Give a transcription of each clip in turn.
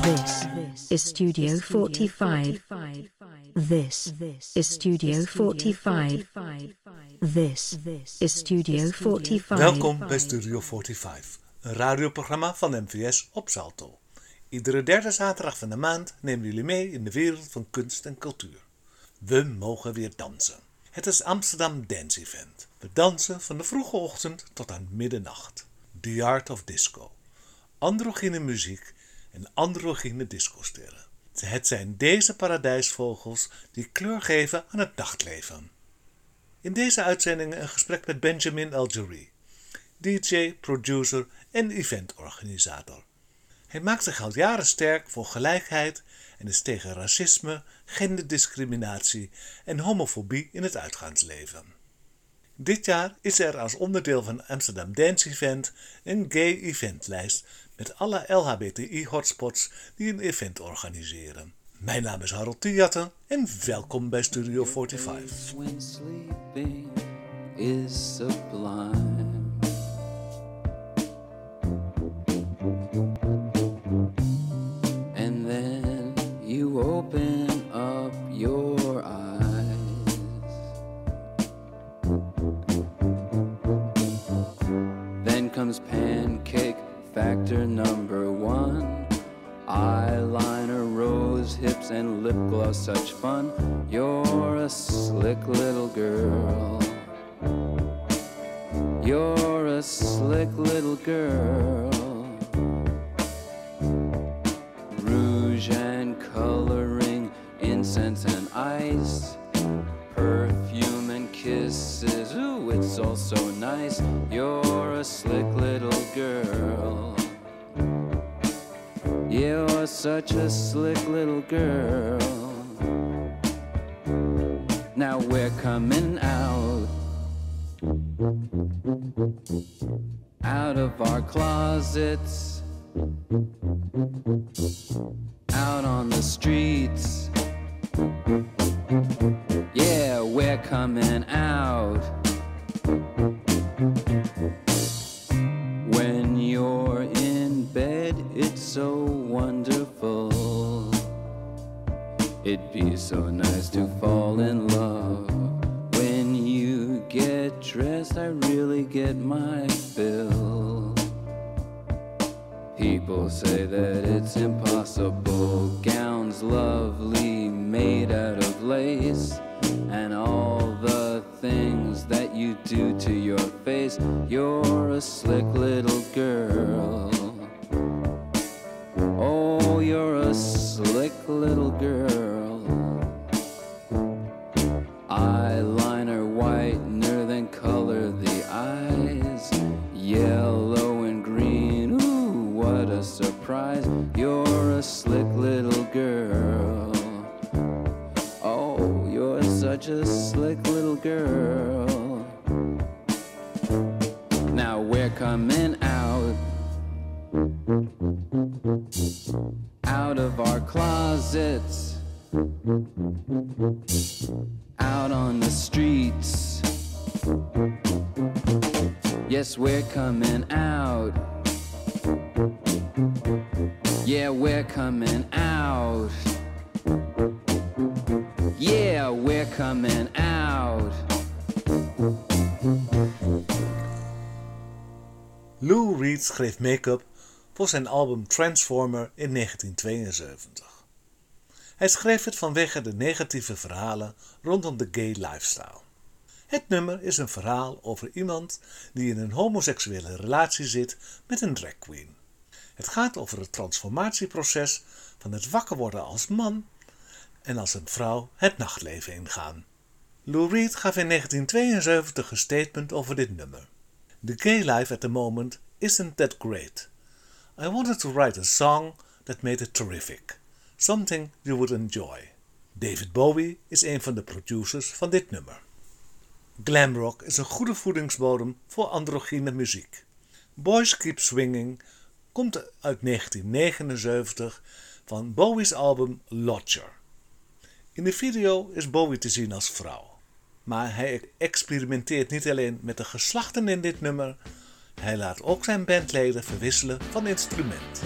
This is Studio 45. This is Studio 45. This is Studio 45. Welkom bij Studio 45, een radioprogramma van MVS op Salto. Iedere derde zaterdag van de maand nemen jullie mee in de wereld van kunst en cultuur. We mogen weer dansen. Het is Amsterdam Dance Event. We dansen van de vroege ochtend tot aan middernacht. The Art of Disco. Androgyne muziek en androgyne discosterren. Het zijn deze paradijsvogels die kleur geven aan het nachtleven. In deze uitzending een gesprek met Benjamin Algerie, DJ, producer en eventorganisator. Hij maakt zich al jaren sterk voor gelijkheid en is tegen racisme, genderdiscriminatie en homofobie in het uitgaansleven. Dit jaar is er als onderdeel van Amsterdam Dance Event een gay eventlijst met alle LHBTI-hotspots die een event organiseren. Mijn naam is Harold Tiatten en welkom bij Studio 45. When sleeping is sublime. And then you open up your eyes. Then comes pancake factor number one. Eyeliner, rose hips, and lip gloss, such fun. You're a slick little girl. You're a slick little girl. Rouge and coloring, incense and ice. Perfume and kisses, it's all so nice. You're a slick little girl. You're such a slick little girl. Now we're coming out. Out of our closets. Out on the streets. Yeah, we're coming out. So wonderful. It'd be so nice to fall in love. When you get dressed, I really get my fill. People say that it's impossible. Gowns lovely, made out of lace. And all the things that you do to your face. You're a slick little girl. Oh, you're a slick little girl. Eyeliner whitener, then color the eyes. Yellow and green, ooh, what a surprise. You're a slick little girl. Oh, you're such a slick little girl. Closets. Out on the streets. Yes, we're coming out. Yeah, we're coming out. Yeah, we're coming out. Lou Reed schreef make-up voor zijn album Transformer in 1972. Hij schreef het vanwege de negatieve verhalen rondom de gay lifestyle. Het nummer is een verhaal over iemand die in een homoseksuele relatie zit met een drag queen. Het gaat over het transformatieproces van het wakker worden als man en als een vrouw het nachtleven ingaan. Lou Reed gaf in 1972 een statement over dit nummer. The gay life at the moment isn't that great. I wanted to write a song that made it terrific. Something you would enjoy. David Bowie is een van de producers van dit nummer. Glamrock is een goede voedingsbodem voor androgyne muziek. Boys Keep Swinging komt uit 1979 van Bowie's album Lodger. In de video is Bowie te zien als vrouw. Maar hij experimenteert niet alleen met de geslachten in dit nummer, hij laat ook zijn bandleden verwisselen van instrument.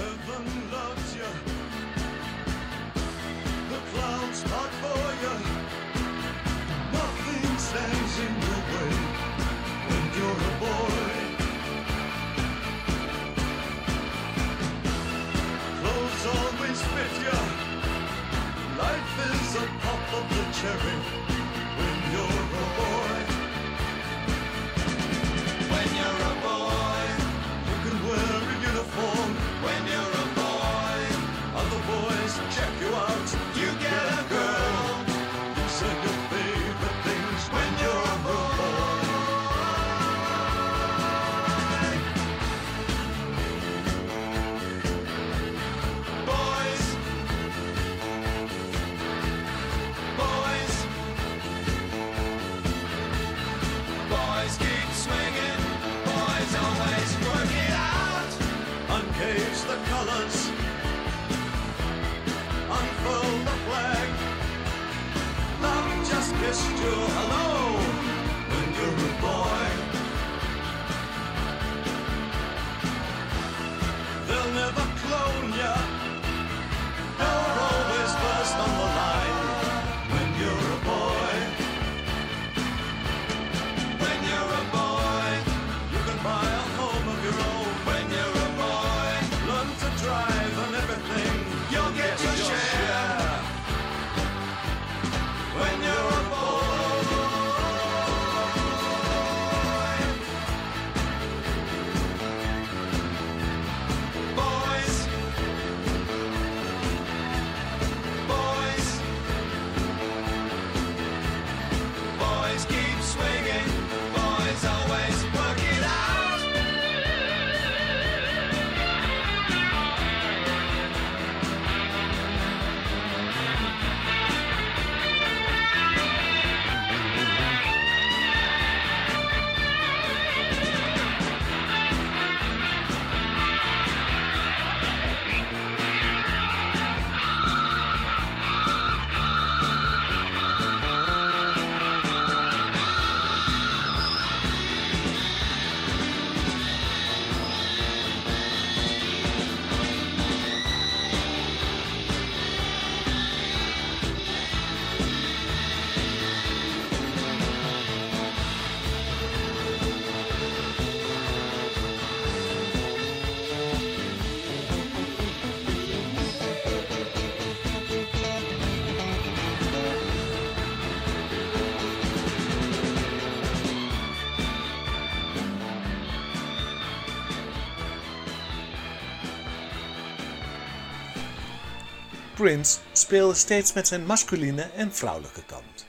Prince speelde steeds met zijn masculine en vrouwelijke kant.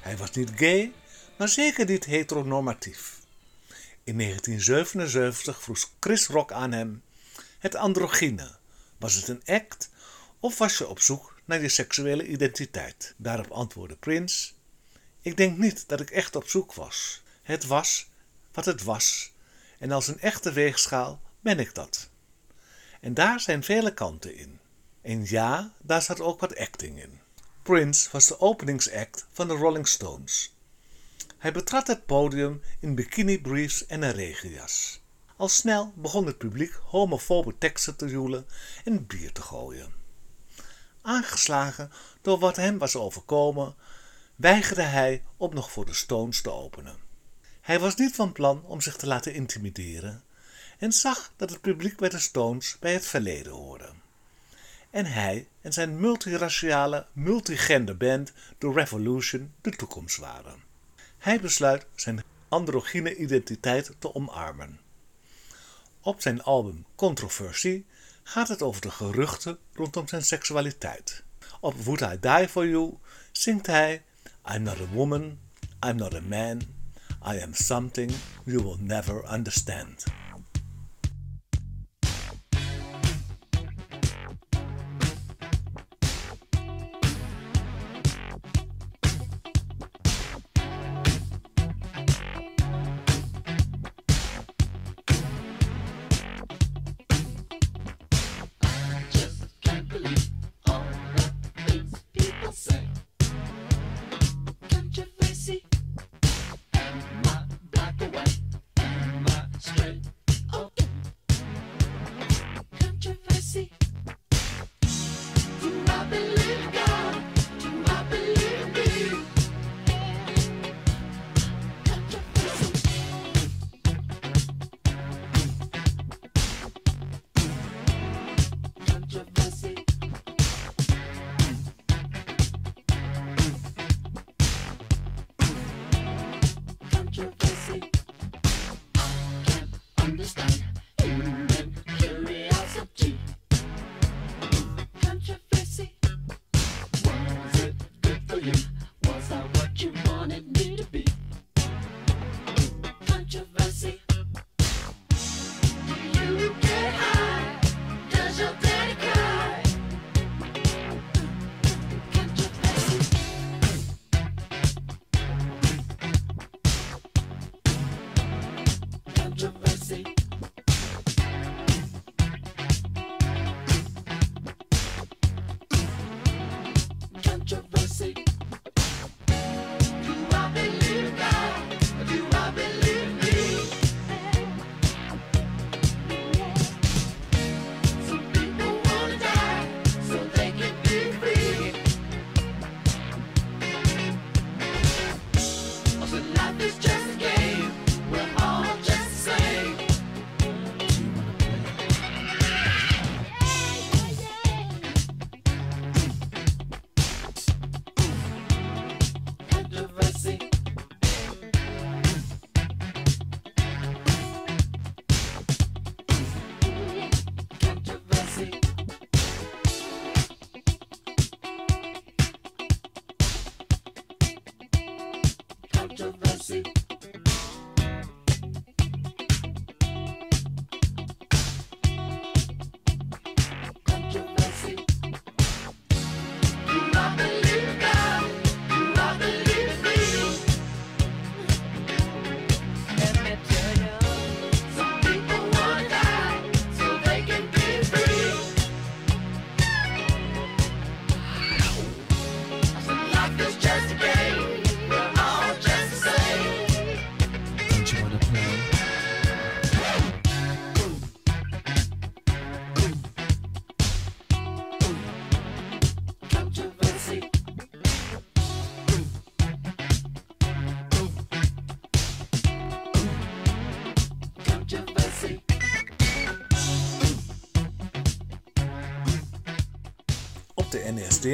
Hij was niet gay, maar zeker niet heteronormatief. In 1977 vroeg Chris Rock aan hem: Het androgyne, was het een act of was je op zoek naar je seksuele identiteit? Daarop antwoordde Prince: Ik denk niet dat ik echt op zoek was. Het was wat het was, en als een echte weegschaal ben ik dat. En daar zijn vele kanten in. En ja, daar zat ook wat acting in. Prince was de openingsact van de Rolling Stones. Hij betrad het podium in bikini briefs en een regenjas. Al snel begon het publiek homofobe teksten te joelen en bier te gooien. Aangeslagen door wat hem was overkomen, weigerde hij om nog voor de Stones te openen. Hij was niet van plan om zich te laten intimideren en zag dat het publiek bij de Stones bij het verleden hoorde. En hij en zijn multiraciale, multigender band The Revolution de toekomst waren. Hij besluit zijn androgyne identiteit te omarmen. Op zijn album Controversie gaat het over de geruchten rondom zijn seksualiteit. Op Would I Die For You zingt hij I'm not a woman, I'm not a man, I am something you will never understand. understand.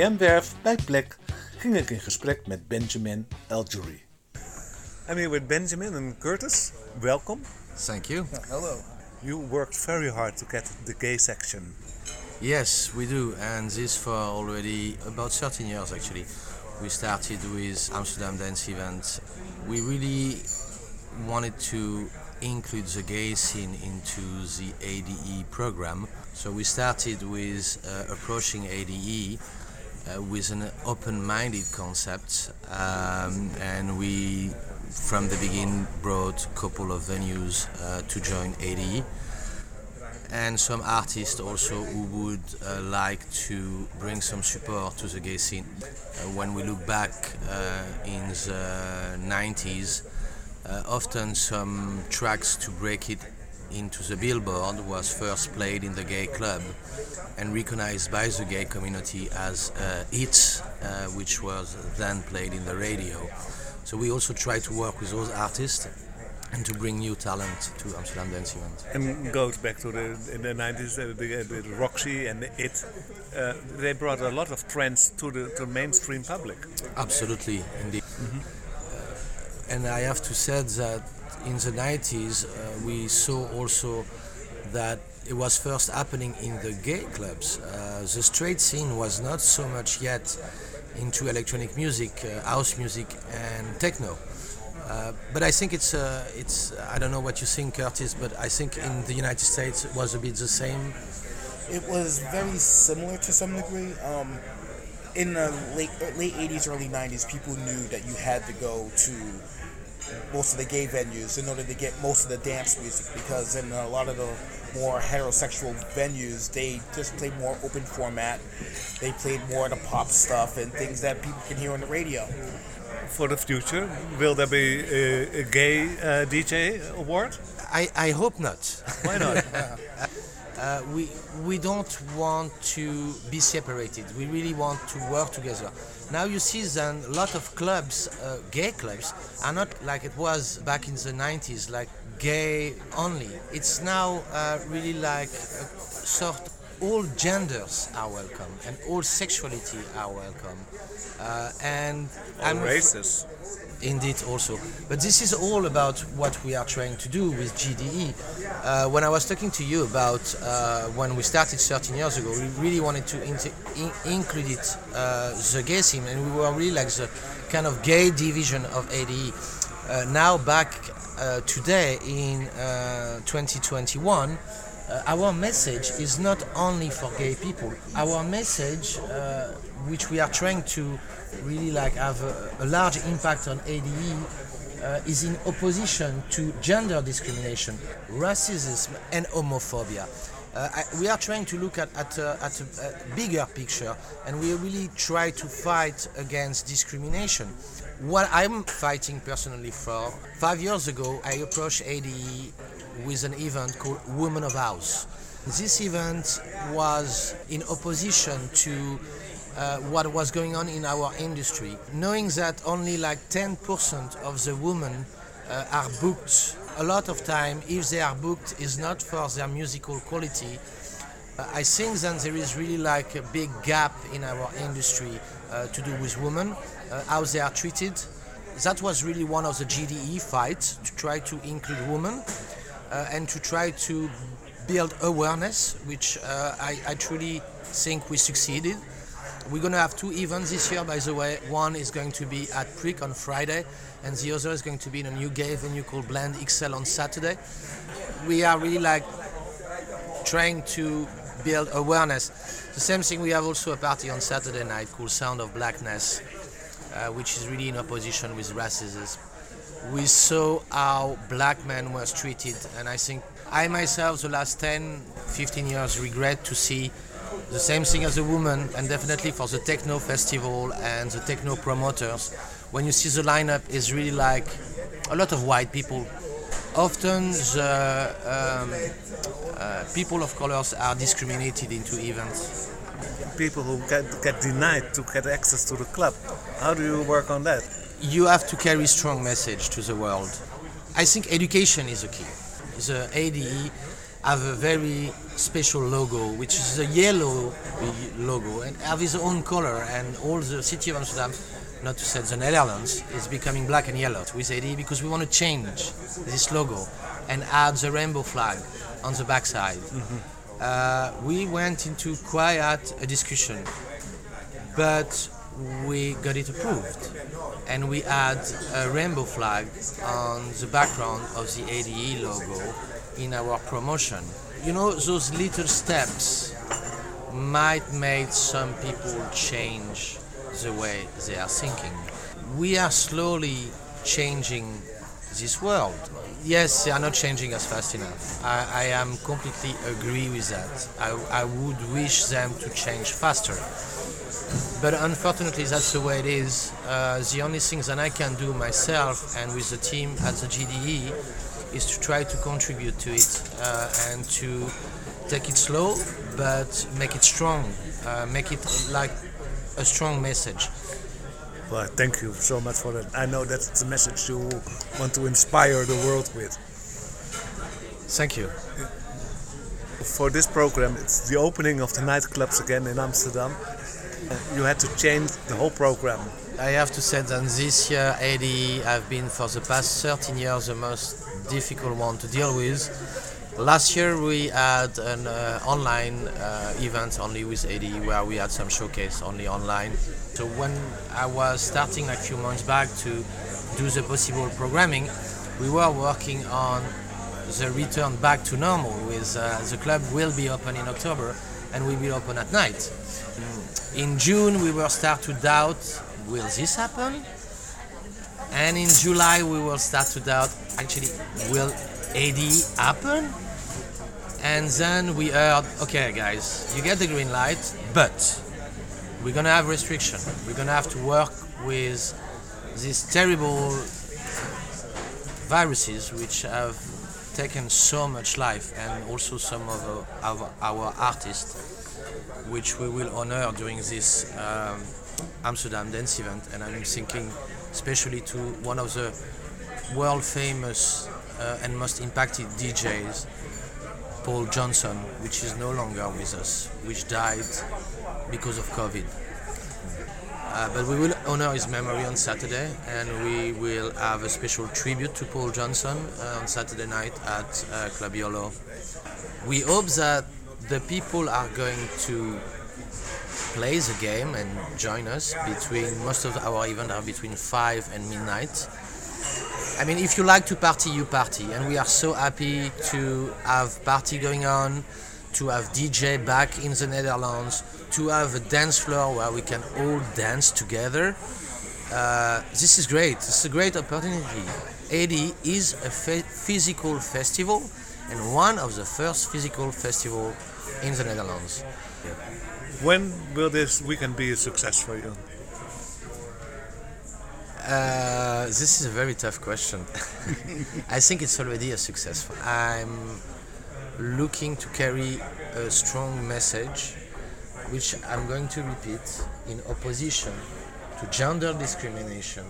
De NSDM-werf bij Plek ging ik in gesprek met Benjamin Algerie. I'm here with Benjamin and Curtis. Welcome. Thank you. Hello. You worked very hard to get the gay section. Yes, we do, and this for already about 13 years actually. We started with Amsterdam Dance Event. We really wanted to include the gay scene into the ADE program. So we started with uh, approaching ADE uh, with an open-minded concept, um, and we, from the beginning, brought a couple of venues uh, to join ADE and some artists also who would uh, like to bring some support to the gay scene. Uh, when we look back uh, in the 90s, uh, often some tracks to break it into the billboard was first played in the gay club and recognized by the gay community as uh, hits, uh, which was then played in the radio. So we also try to work with those artists and to bring new talent to Amsterdam Dance Event. And goes back to the in the 90s, uh, the, the Roxy and the It. Uh, they brought a lot of trends to the to mainstream public. Absolutely, indeed. Uh, and I have to say that in the 90s, uh, we saw also that it was first happening in the gay clubs. Uh, the straight scene was not so much yet into electronic music, uh, house music, and techno. Uh, but I think it's uh, it's I don't know what you think, Curtis, but I think in the United States it was a bit the same. It was very similar to some degree. Um, in the late late 80s, early 90s, people knew that you had to go to most of the gay venues in order to get most of the dance music because in a lot of the more heterosexual venues, they just played more open format. They played more of the pop stuff and things that people can hear on the radio. For the future, will there be a, a gay uh, DJ award? I, I hope not. Why not? Uh, we we don't want to be separated. We really want to work together. Now you see then a lot of clubs, uh, gay clubs, are not like it was back in the 90s, like gay only. It's now uh, really like a sort. All genders are welcome and all sexuality are welcome. Uh, and All I'm races. Indeed, also. But this is all about what we are trying to do with GDE. Uh, when I was talking to you about uh, when we started 13 years ago, we really wanted to inte- in- include it, uh, the gay scene, and we were really like the kind of gay division of ADE. Uh, now, back uh, today in uh, 2021, uh, our message is not only for gay people. Our message, which we are trying to really like have a, a large impact on ADE, uh, is in opposition to gender discrimination, racism, and homophobia. Uh, I, we are trying to look at, at, a, at a, a bigger picture and we really try to fight against discrimination. What I'm fighting personally for, five years ago, I approached ADE with an event called Women of House. This event was in opposition to uh, what was going on in our industry, knowing that only like 10% of the women uh, are booked. A lot of time, if they are booked, is not for their musical quality. Uh, I think that there is really like a big gap in our industry uh, to do with women, uh, how they are treated. That was really one of the GDE fights to try to include women and to try to build awareness, which I, I truly think we succeeded. We're gonna have two events this year, by the way. One is going to be at Prik on Friday, and the other is going to be in a new gay venue called Blend XL on Saturday. We are really like trying to build awareness. The same thing, we have also a party on Saturday night called Sound of Blackness, uh, which is really in opposition with racism. We saw how black men were treated, and I think I myself, the last 10, 15 years, regret to see the same thing as a woman, and definitely for the techno festival and the techno promoters. When you see the lineup, is really like a lot of white people. Often the um, uh, people of colors are discriminated into events. People who get, get denied to get access to the club. How do you work on that? you have to carry strong message to the world. I think education is the key. The ADE have a very special logo, which is a yellow logo, and have its own color. And all the city of Amsterdam, not to say the Netherlands, is becoming black and yellow with ADE because we want to change this logo and add the rainbow flag on the backside. Uh, we went into quite a discussion, but we got it approved and we add a rainbow flag on the background of the ADE logo in our promotion. You know, those little steps might make some people change the way they are thinking. We are slowly changing this world. Yes, they are not changing as fast enough. I, I am completely agree with that. I, I would wish them to change faster but unfortunately that's the way it is. Uh, the only thing that I can do myself and with the team at the GDE is to try to contribute to it uh, and to take it slow but make it strong, uh, make it like a strong message. Well, thank you so much for that. I know that's the message you want to inspire the world with. Thank you. For this program, it's the opening of the nightclubs again in Amsterdam. You had to change the whole program. I have to say that this year Eddie, I've been for the past 13 years the most difficult one to deal with. Last year we had an uh, online uh, event only with AD where we had some showcase only online. So when I was starting a few months back to do the possible programming, we were working on the return back to normal with uh, the club will be open in October and we will open at night. In June we will start to doubt will this happen? And in July we will start to doubt actually will AD happen? And then we heard okay guys, you get the green light, but we're gonna have restriction. We're gonna have to work with these terrible viruses which have taken so much life and also some of our, our artists which we will honor during this um, Amsterdam dance event and I'm thinking especially to one of the world famous uh, and most impacted DJs Paul Johnson which is no longer with us which died because of COVID uh, but we will honor his memory on Saturday, and we will have a special tribute to Paul Johnson uh, on Saturday night at uh, Club Yolo. We hope that the people are going to play the game and join us between most of our events are between 5 and midnight. I mean, if you like to party, you party, and we are so happy to have party going on, to have DJ back in the Netherlands, to have a dance floor where we can all dance together. Uh, this is great. It's a great opportunity. AD is a fe- physical festival and one of the first physical festival in the Netherlands. When will this weekend be a success for you? Uh, this is a very tough question. I think it's already a success. I'm looking to carry a strong message, which I'm going to repeat in opposition to gender discrimination,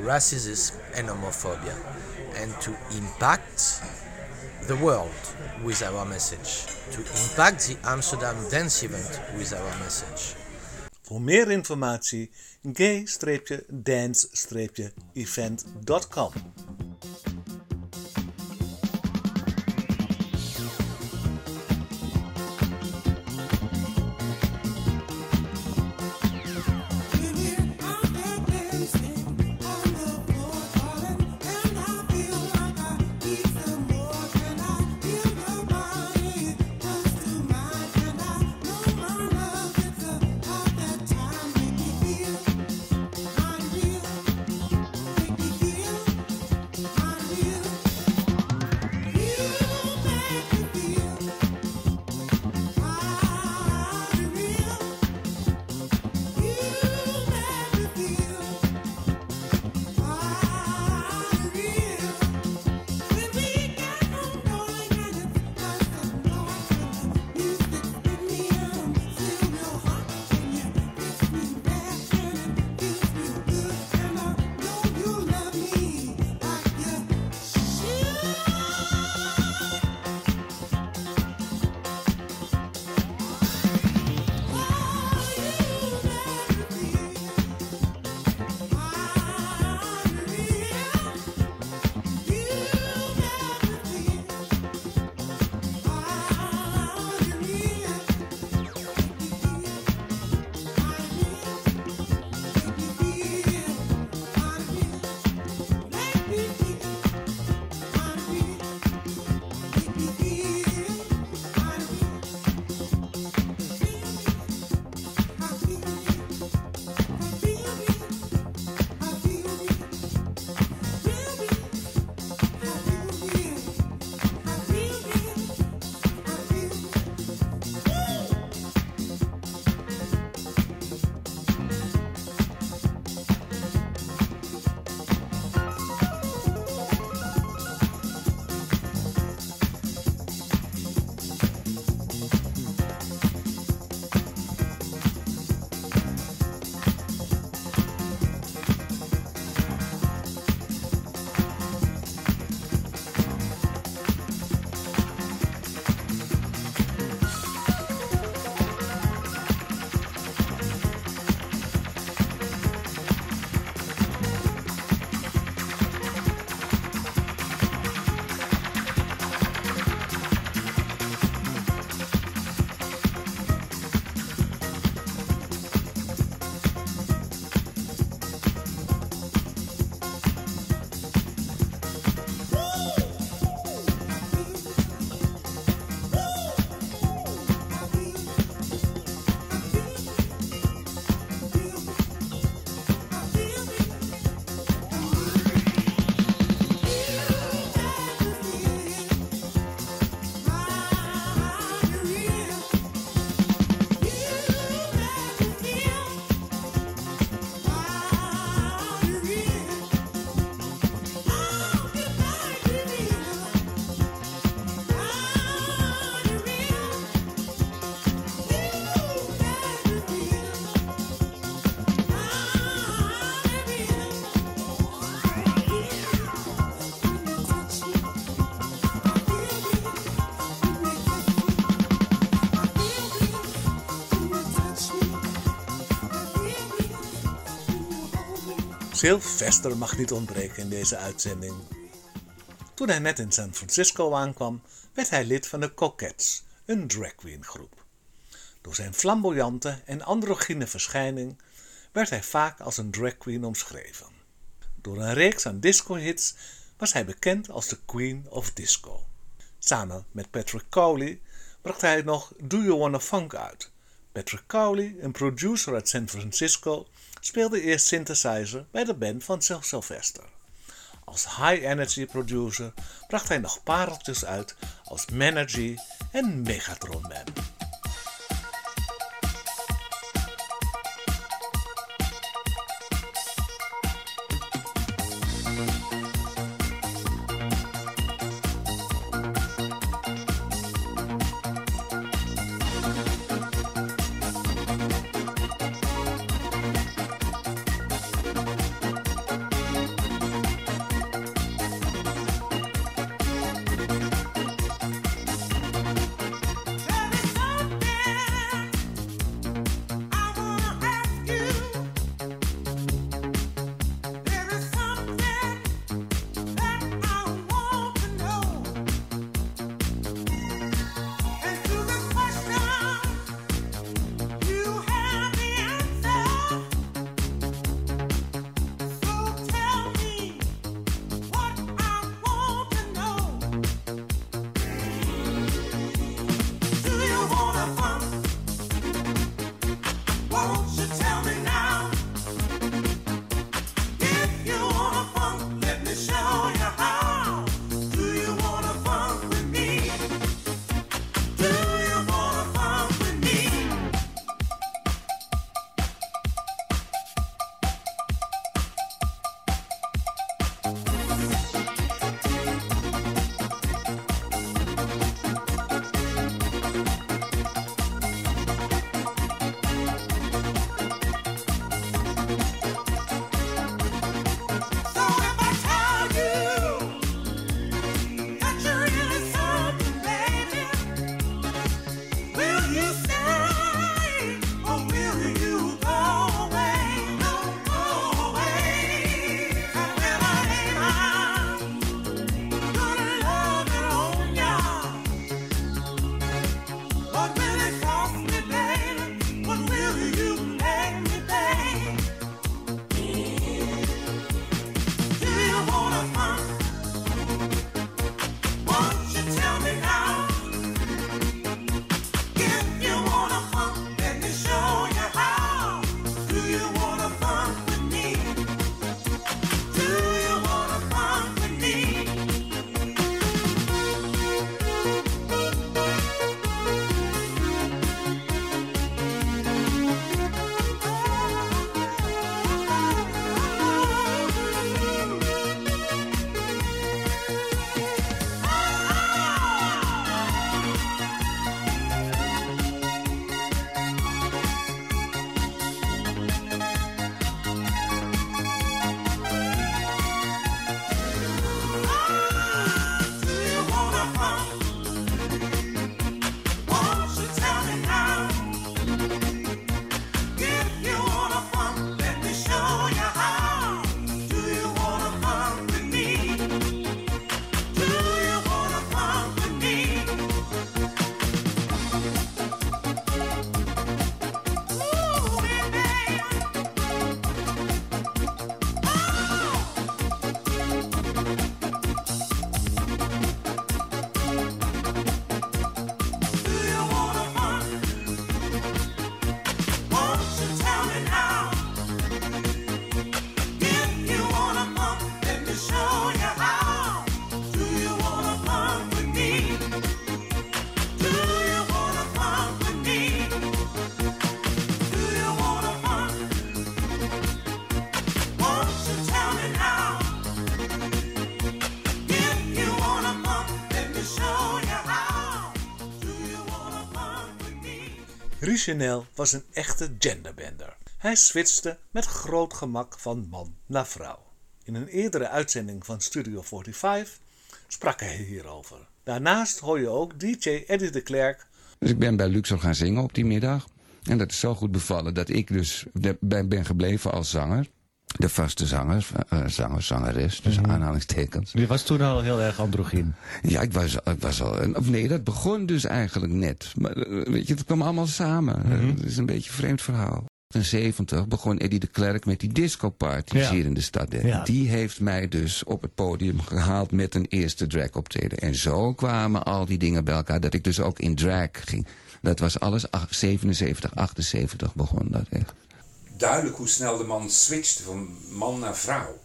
racism, and homophobia, and to impact the world with our message, to impact the Amsterdam Dance Event with our message. Voor meer informatie gay-dance-event.com Sylvester mag niet ontbreken in deze uitzending. Toen hij net in San Francisco aankwam, werd hij lid van de Coquettes, een drag queen groep. Door zijn flamboyante en androgyne verschijning werd hij vaak als een drag queen omschreven. Door een reeks aan disco-hits was hij bekend als de Queen of Disco. Samen met Patrick Cowley bracht hij nog Do You Wanna Funk uit. Patrick Cowley, een producer uit San Francisco, speelde eerst synthesizer bij de band van Sil Sylvester. Als high-energy producer bracht hij nog pareltjes uit als Manergy en Megatron Man. Richenel was een echte genderbender. Hij switchte met groot gemak van man naar vrouw. In een eerdere uitzending van Studio 45 sprak hij hierover. Daarnaast hoor je ook DJ Eddie de Klerk Dus ik ben bij Luxor gaan zingen op die middag. En dat is zo goed bevallen dat ik dus ben gebleven als zanger. De vaste zanger, eh, zanger, zangeres, dus Mhm. aanhalingstekens. Je was toen al heel erg androgyn. Ja, ik was, ik was al. Of nee, dat begon dus eigenlijk net. Maar eh, weet je, het kwam allemaal samen. Eh, Het is een beetje een vreemd verhaal. In 70 begon Eddie de Klerk met die discoparties Ja. hier in de stad. Ja. Die heeft mij dus op het podium gehaald met een eerste drag optreden. En zo kwamen al die dingen bij elkaar dat ik dus ook in drag ging. Dat was alles ach- 77, 78 begon dat echt. Duidelijk hoe snel de man switchte van man naar vrouw.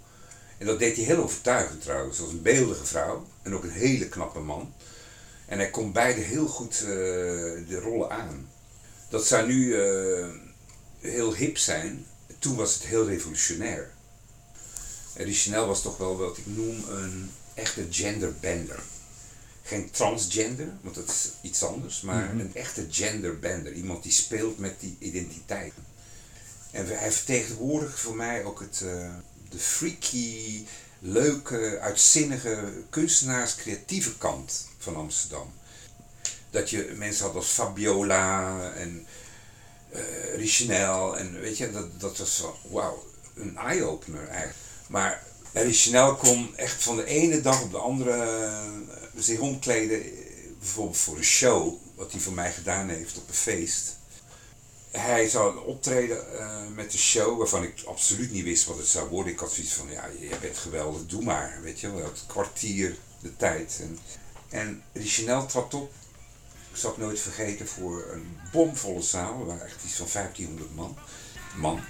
En dat deed hij heel overtuigend trouwens. Als een beeldige vrouw en ook een hele knappe man. En hij kon beide heel goed eh, de rollen aan. Dat zou nu eh, heel hip zijn. Toen was het heel revolutionair. En die Chanel was toch wel wat ik noem een echte genderbender. Geen transgender, want dat is iets anders, maar Mhm. een echte genderbender. Iemand die speelt met die identiteit. En hij vertegenwoordigt voor mij ook het, eh, de freaky, leuke, uitzinnige, kunstenaars creatieve kant van Amsterdam. Dat je mensen had als Fabiola en Richinel en weet je, dat, dat was wauw, een eye-opener eigenlijk. Maar Richinel kon echt van de ene dag op de andere eh, zich omkleden, bijvoorbeeld voor een show, wat hij voor mij gedaan heeft op een feest hij zou optreden eh, met de show waarvan ik absoluut niet wist wat het zou worden. Ik had zoiets van, ja, jij bent geweldig, doe maar. Weet je wel, het kwartier de tijd. En, en die Chanel trad op, ik zal het nooit vergeten, voor een bomvolle zaal. Waren echt iets van 1500 man. Man,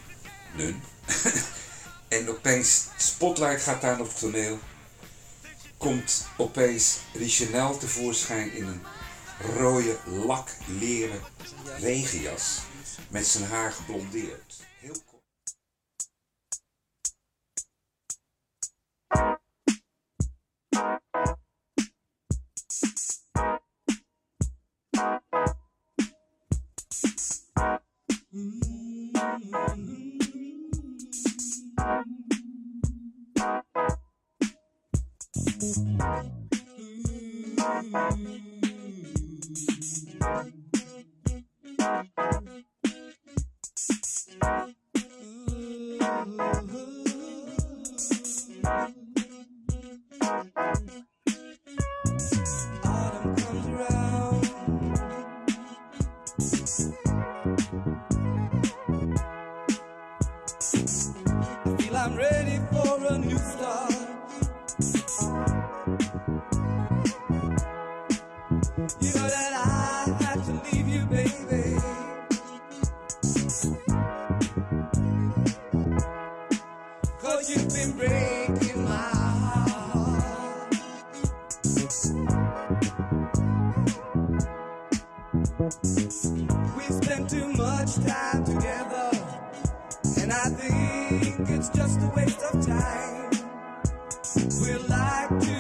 nun. en opeens, spotlight gaat aan op het toneel. Komt opeens Richenel tevoorschijn in een rode lak leren regenjas. Met zijn haar geblondeerd. Heel kort. Autumn waste of time. We're like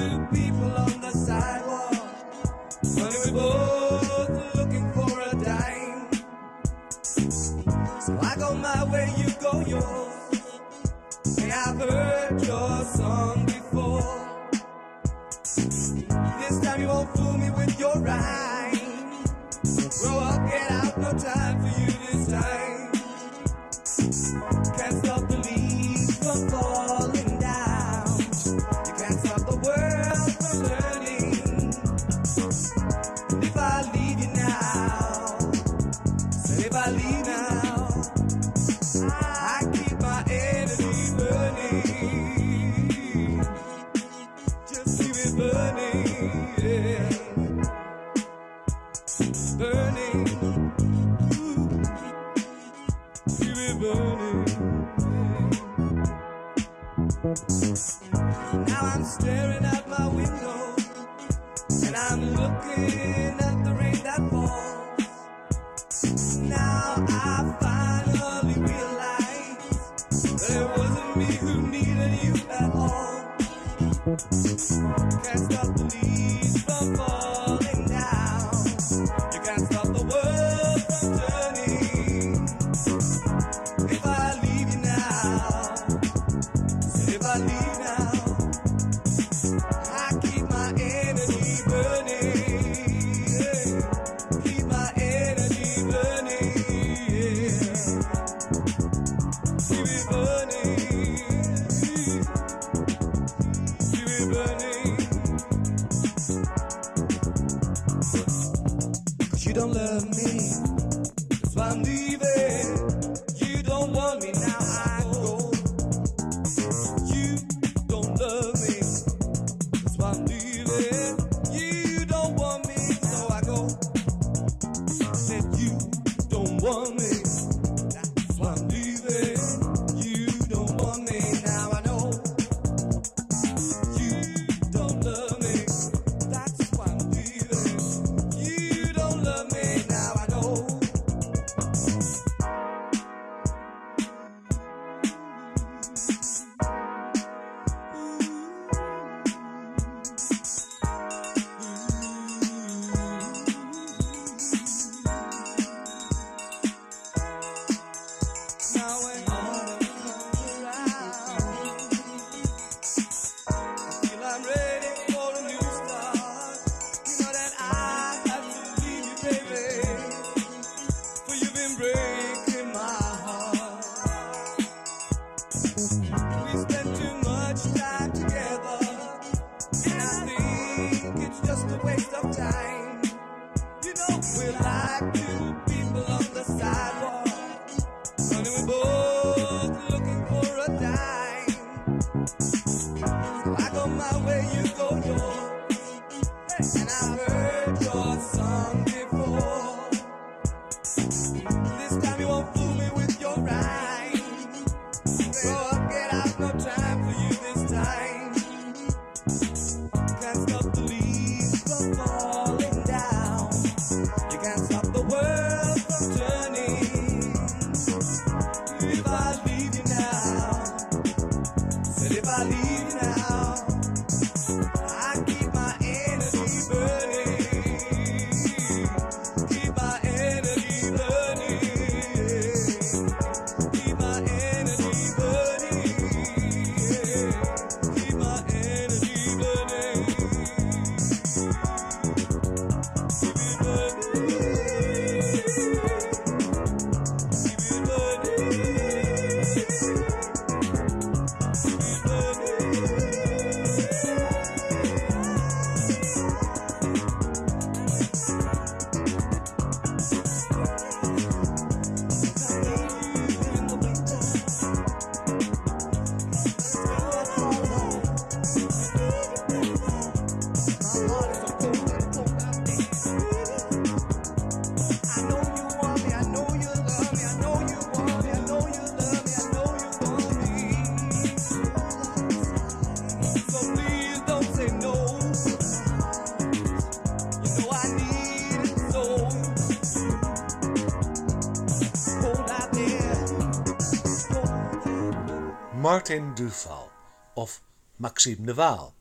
Martin Duval of Maxime de Waal.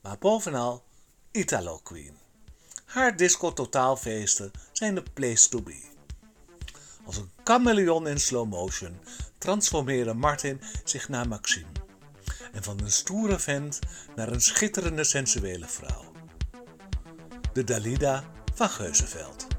Maar bovenal Italo Queen. Haar disco-totaalfeesten zijn de place to be. Als een chameleon in slow motion transformeerde Martin zich naar Maxime. En van een stoere vent naar een schitterende sensuele vrouw. De Dalida van Geuzenveld.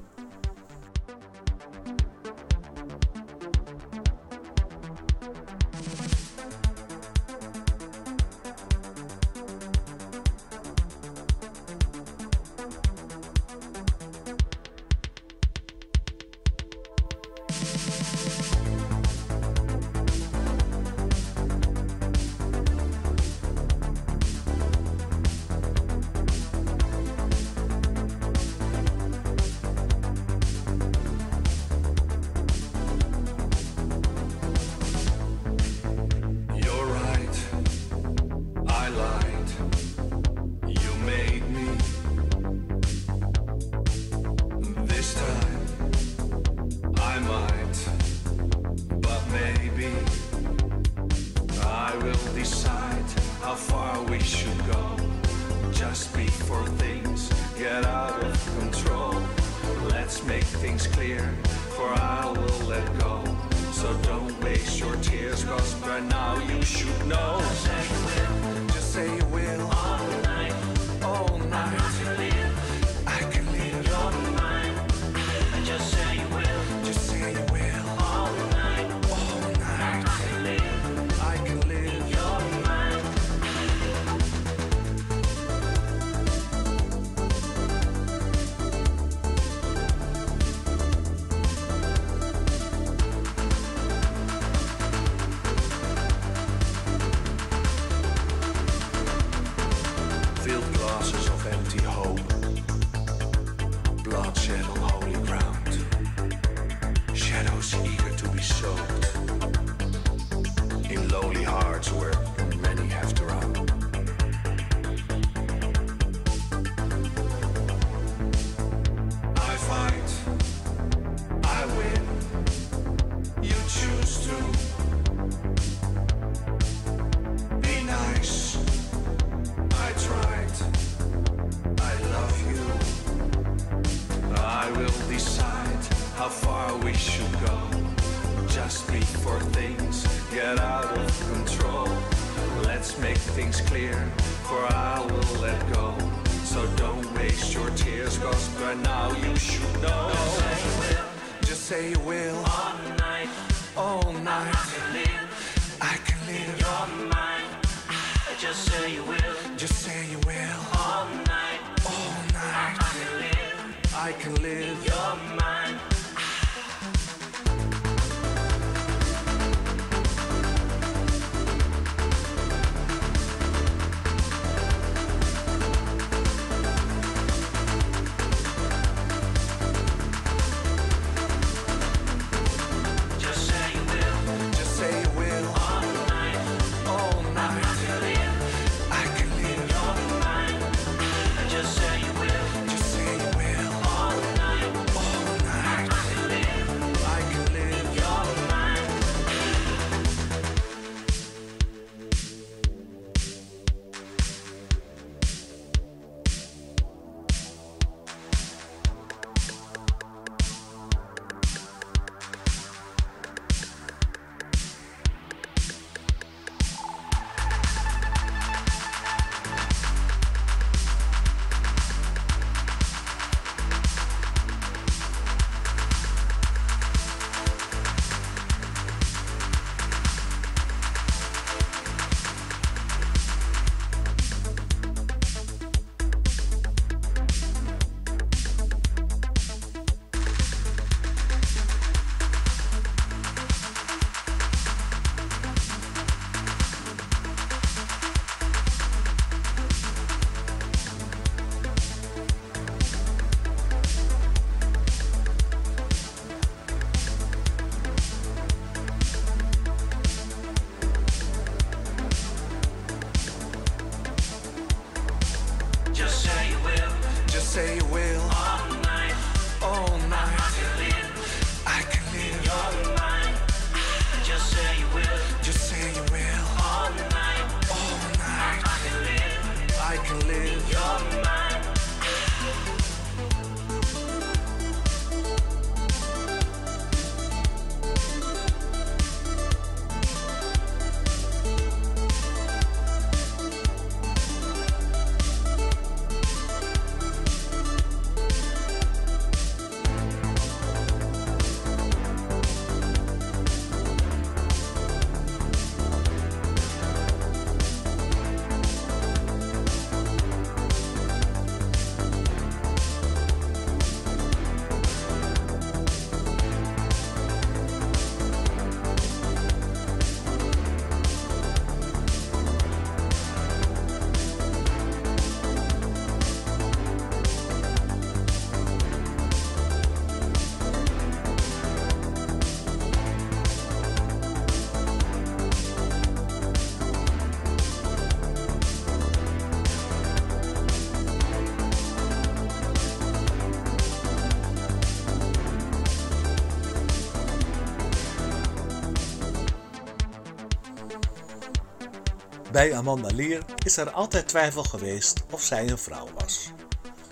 Bij Amanda Lear is er altijd twijfel geweest of zij een vrouw was.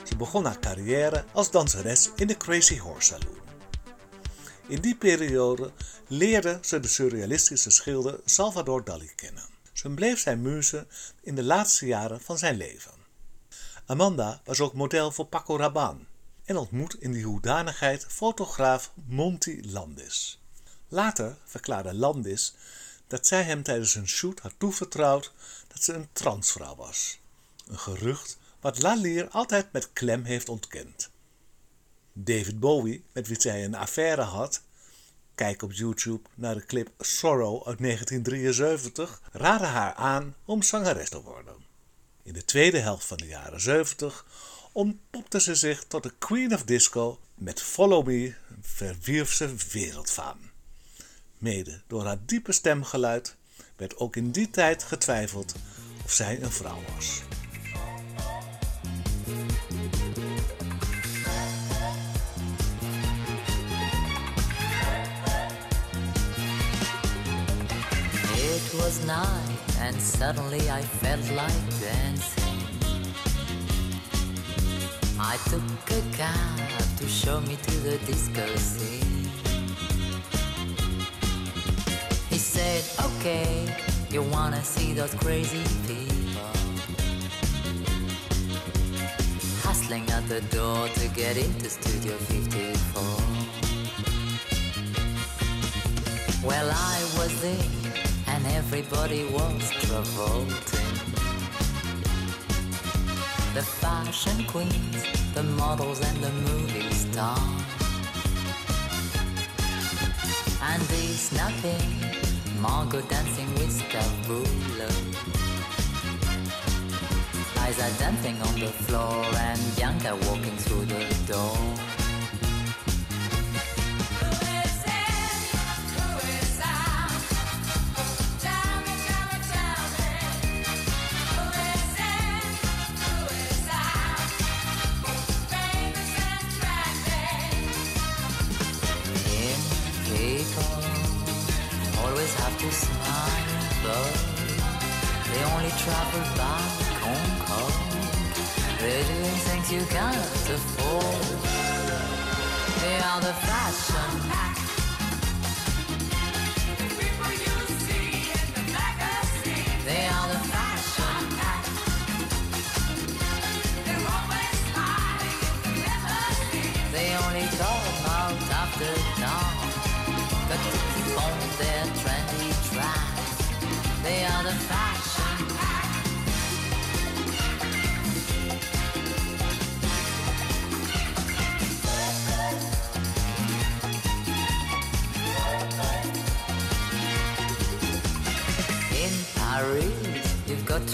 Ze begon haar carrière als danseres in de Crazy Horse Saloon. In die periode leerde ze de surrealistische schilder Salvador Dali kennen. Ze bleef zijn muze in de laatste jaren van zijn leven. Amanda was ook model voor Paco Rabanne en ontmoet in die hoedanigheid fotograaf Monty Landis. Later verklaarde Landis dat zij hem tijdens een shoot had toevertrouwd dat ze een transvrouw was. Een gerucht wat Lalier altijd met klem heeft ontkend. David Bowie, met wie zij een affaire had, kijk op YouTube naar de clip Sorrow uit 1973, raadde haar aan om zangeres te worden. In de tweede helft van de jaren 70 ontpopte ze zich tot de Queen of Disco met Follow Me verwierf ze wereldfaam. Mede door haar diepe stemgeluid werd ook in die tijd getwijfeld of zij een vrouw was. It was night, and suddenly I felt like dancing. I took a cab to show me to the disco. Okay. You wanna see those crazy people hustling at the door to get into Studio 54. Well, I was there, and everybody was revolting. The fashion queens, the models, and the movie stars. And Andy snapping, Margot dancing with Stavula. Liza dancing on the floor, and Bianca walking through the door. Only travel by Concorde. They're doing things you can't afford. They are the fashion pack. People you see in the magazine. They are the fashion pack. They always high never seen They only come out after dawn. Got to keep on their trendy track. They are the fashion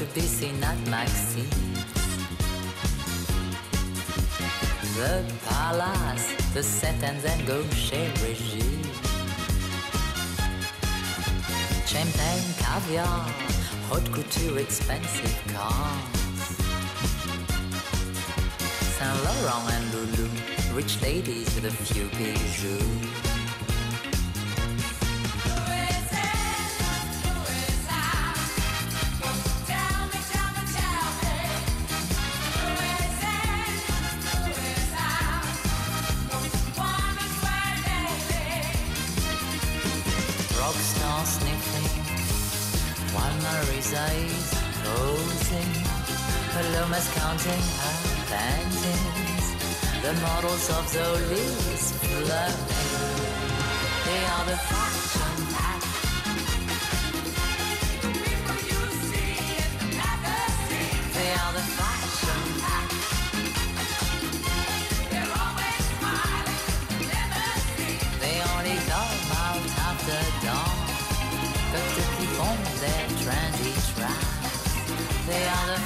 to be seen at Maxime. The palace, the set and then go chez Regine. Champagne, caviar, haute couture, expensive cars. Saint Laurent and Lulu, rich ladies with a few bijoux. Paloma's counting her panties. The models of Zoli's flirting. They are the fashion pack. They are the fashion pack. They're always smiling, never seen. They only come out after dawn. Got to keep on their trendy track. They are the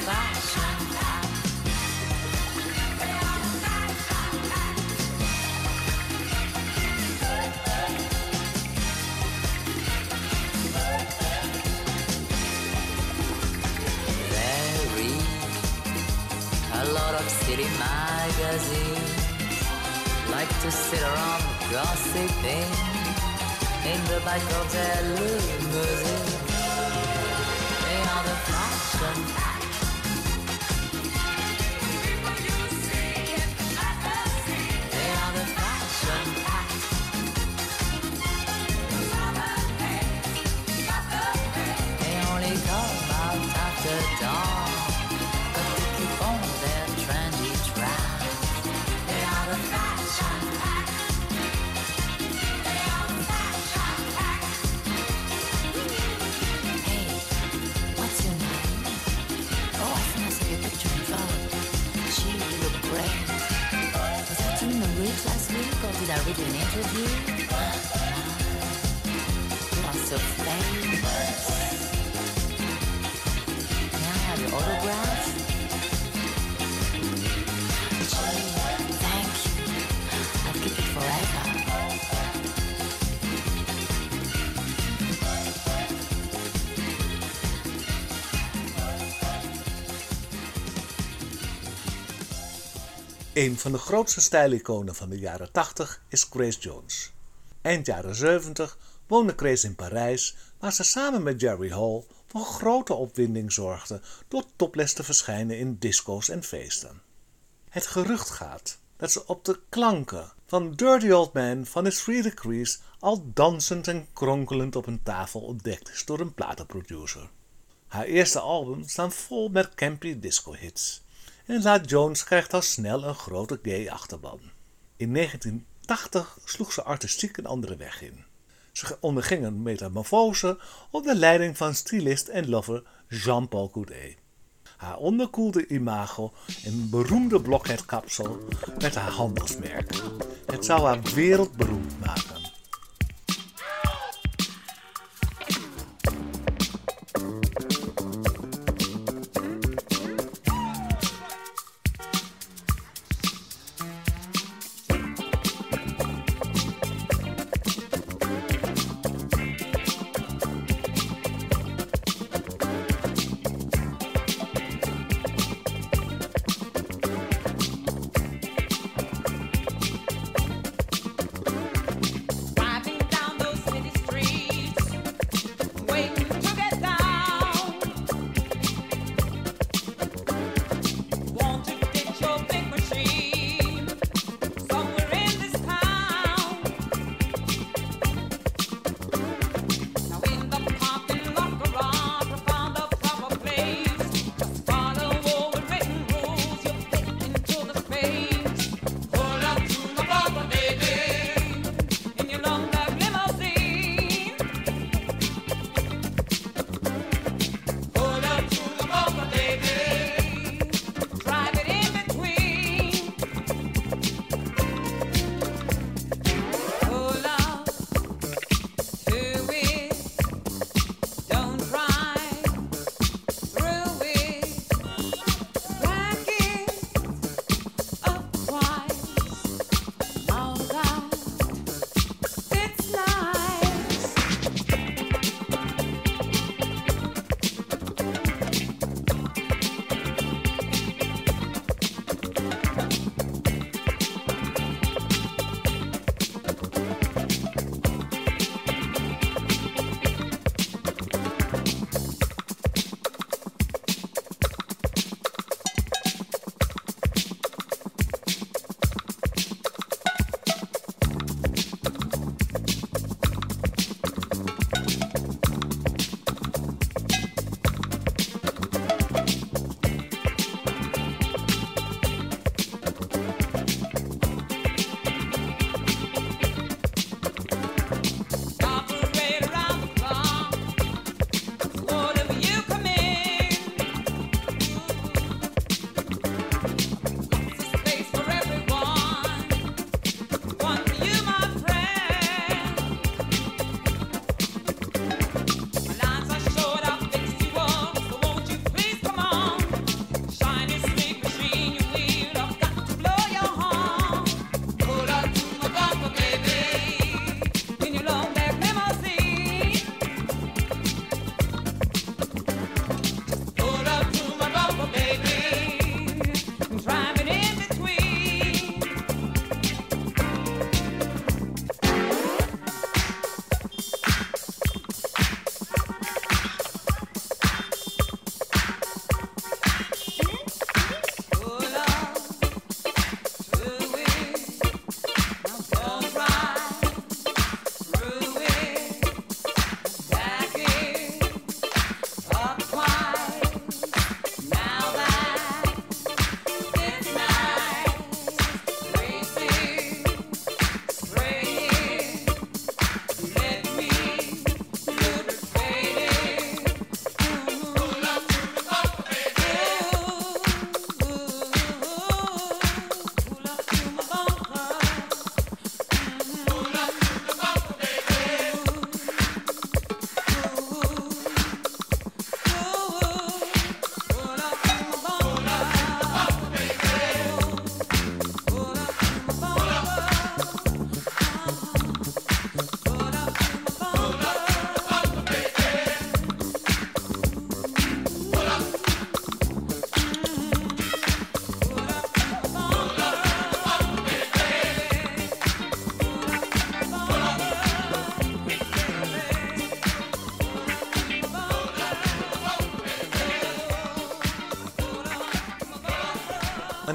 a of city magazines like to sit around gossiping in the back of their limousine. They are the fashion. They are the fashion did I read an interview? Are so famous. May I have your autograph? Een van de grootste stijliconen van de jaren 80 is Grace Jones. Eind jaren 70 woonde Grace in Parijs, waar ze samen met Jerry Hall voor grote opwinding zorgde door topless te verschijnen in disco's en feesten. Het gerucht gaat dat ze op de klanken van Dirty Old Man van de Three Degrees al dansend en kronkelend op een tafel ontdekt is door een platenproducer. Haar eerste album staan vol met campy disco-hits en La Jones krijgt al snel een grote gay achterban. In 1980 sloeg ze artistiek een andere weg in. Ze onderging een metamorfose onder leiding van stylist en lover Jean-Paul Coudet. Haar onderkoelde imago en beroemde blokheitkapsel met haar handelsmerk. Het zou haar wereldberoemd maken.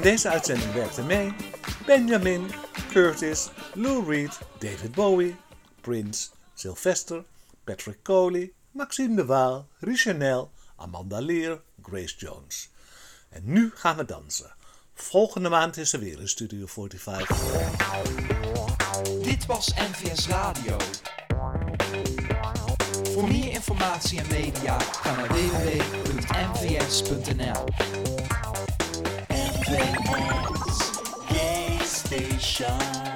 Deze uitzending werkte mee Benjamin, Curtis, Lou Reed, David Bowie, Prince, Sylvester, Patrick Coley, Maxime de Waal, Richanel, Amanda Leer, Grace Jones. En nu gaan we dansen. Volgende maand is er weer een Studio 45. Dit was NVS Radio. Voor meer informatie en media ga naar www.nvs.nl NVS Gay Station.